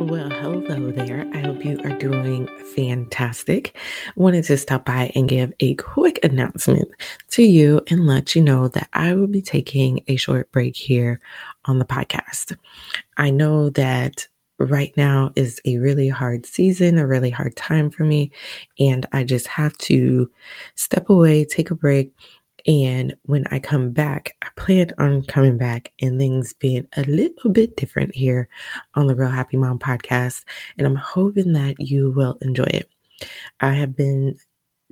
Well, hello there. I hope you are doing fantastic. Wanted to stop by and give a quick announcement to you and let you know that I will be taking a short break here on the podcast. I know that right now is a really hard season, a really hard time for me, and I just have to step away, take a break, and when I come back, I plan on coming back and things being a little bit different here on the Real Happy Mom podcast. And I'm hoping that you will enjoy it. I have been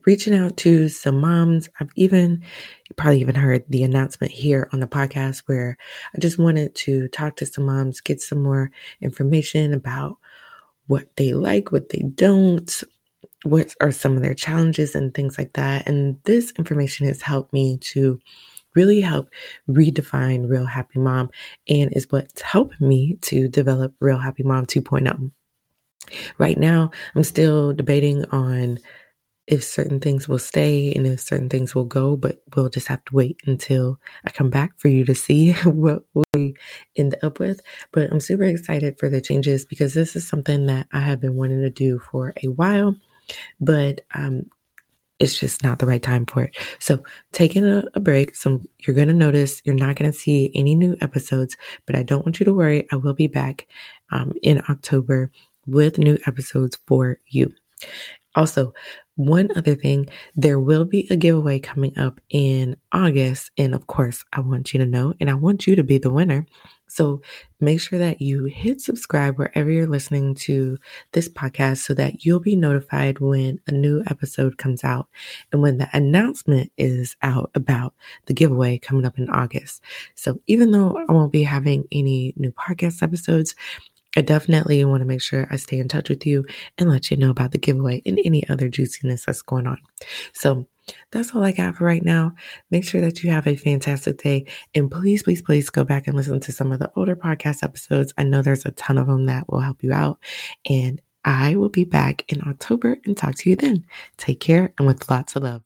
reaching out to some moms. I've even, probably even heard the announcement here on the podcast where I just wanted to talk to some moms, get some more information about what they like, what they don't, what are some of their challenges and things like that. And this information has helped me to really help redefine Real Happy Mom and is what's helped me to develop Real Happy Mom 2.0. Right now, I'm still debating on if certain things will stay and if certain things will go, but we'll just have to wait until I come back for you to see what we end up with. But I'm super excited for the changes because this is something that I have been wanting to do for a while but um, it's just not the right time for it. So taking a, a break. So you're to notice you're not to see any new episodes, but I don't want you to worry. I will be back um, in October with new episodes for you. Also, one other thing, there will be a giveaway coming up in August. And of course, I want you to know, and I want you to be the winner. So make sure that you hit subscribe wherever you're listening to this podcast so that you'll be notified when a new episode comes out and when the announcement is out about the giveaway coming up in August. So even though I won't be having any new podcast episodes, I definitely want to make sure I stay in touch with you and let you know about the giveaway and any other juiciness that's going on. So that's all I got for right now. Make sure that you have a fantastic day. And please, please, please go back and listen to some of the older podcast episodes. I know there's a ton of them that will help you out. And I will be back in October and talk to you then. Take care and with lots of love.